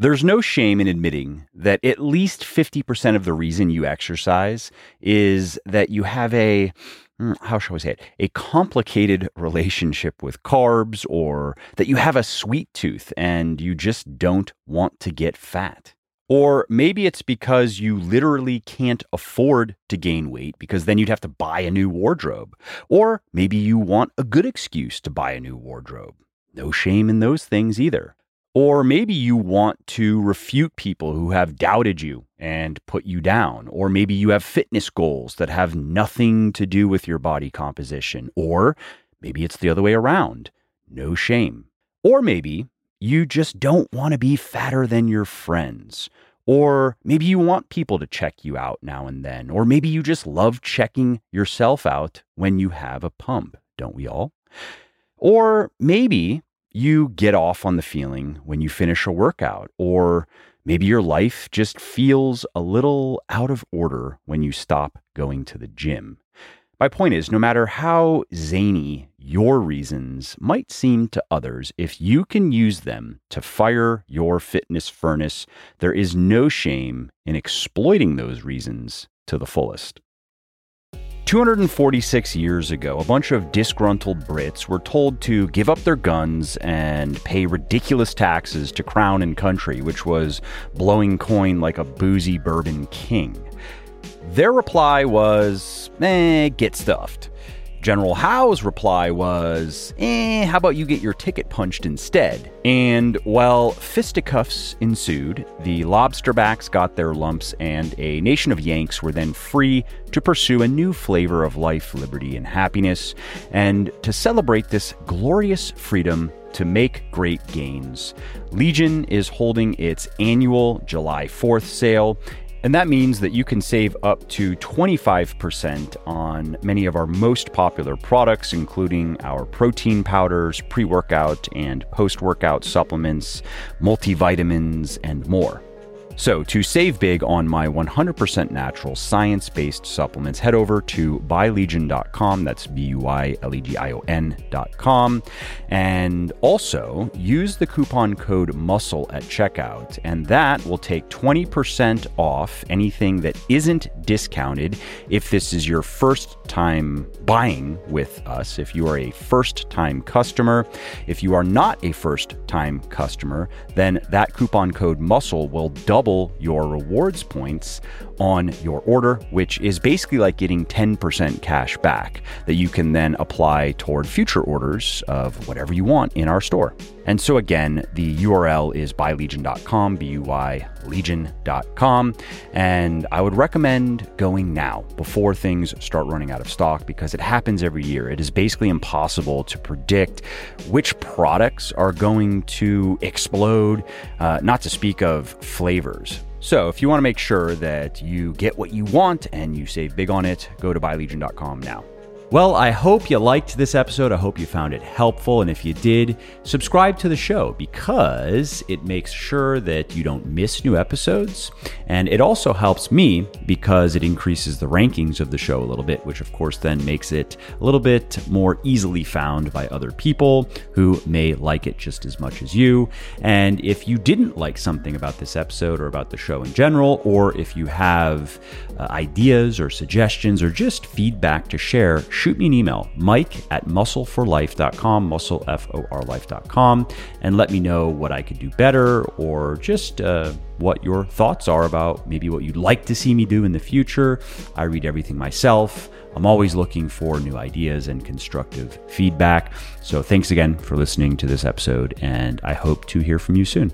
There's no shame in admitting that at least 50% of the reason you exercise is that you have a, hmm, how shall I say it, a complicated relationship with carbs or that you have a sweet tooth and you just don't want to get fat. Or maybe it's because you literally can't afford to gain weight because then you'd have to buy a new wardrobe. Or maybe you want a good excuse to buy a new wardrobe. No shame in those things either. Or maybe you want to refute people who have doubted you and put you down. Or maybe you have fitness goals that have nothing to do with your body composition. Or maybe it's the other way around. No shame. Or maybe you just don't want to be fatter than your friends. Or maybe you want people to check you out now and then. Or maybe you just love checking yourself out when you have a pump, don't we all? Or maybe you get off on the feeling when you finish a workout, or maybe your life just feels a little out of order when you stop going to the gym. My point is no matter how zany your reasons might seem to others, if you can use them to fire your fitness furnace, there is no shame in exploiting those reasons to the fullest. 246 years ago, a bunch of disgruntled Brits were told to give up their guns and pay ridiculous taxes to Crown and Country, which was blowing coin like a boozy bourbon king. Their reply was, eh, get stuffed. General Howe's reply was, eh, how about you get your ticket punched instead? And while fisticuffs ensued, the lobsterbacks got their lumps, and a nation of Yanks were then free to pursue a new flavor of life, liberty, and happiness. And to celebrate this glorious freedom, to make great gains. Legion is holding its annual July 4th sale, and that means that you can save up to 25% on many of our most popular products, including our protein powders, pre workout and post workout supplements, multivitamins, and more. So, to save big on my 100% natural science based supplements, head over to buylegion.com. That's B U Y L E G I O N.com. And also use the coupon code MUSCLE at checkout, and that will take 20% off anything that isn't discounted if this is your first time buying with us. If you are a first time customer, if you are not a first time customer, then that coupon code MUSCLE will double double your rewards points on your order, which is basically like getting 10% cash back that you can then apply toward future orders of whatever you want in our store. And so, again, the URL is buylegion.com, B U Y legion.com. And I would recommend going now before things start running out of stock because it happens every year. It is basically impossible to predict which products are going to explode, uh, not to speak of flavors. So, if you want to make sure that you get what you want and you save big on it, go to buylegion.com now. Well, I hope you liked this episode. I hope you found it helpful. And if you did, subscribe to the show because it makes sure that you don't miss new episodes. And it also helps me because it increases the rankings of the show a little bit, which of course then makes it a little bit more easily found by other people who may like it just as much as you. And if you didn't like something about this episode or about the show in general, or if you have uh, ideas or suggestions or just feedback to share, shoot me an email, mike at muscleforlife.com, muscle, F O R life.com, and let me know what I could do better or just uh, what your thoughts are about maybe what you'd like to see me do in the future. I read everything myself. I'm always looking for new ideas and constructive feedback. So thanks again for listening to this episode, and I hope to hear from you soon.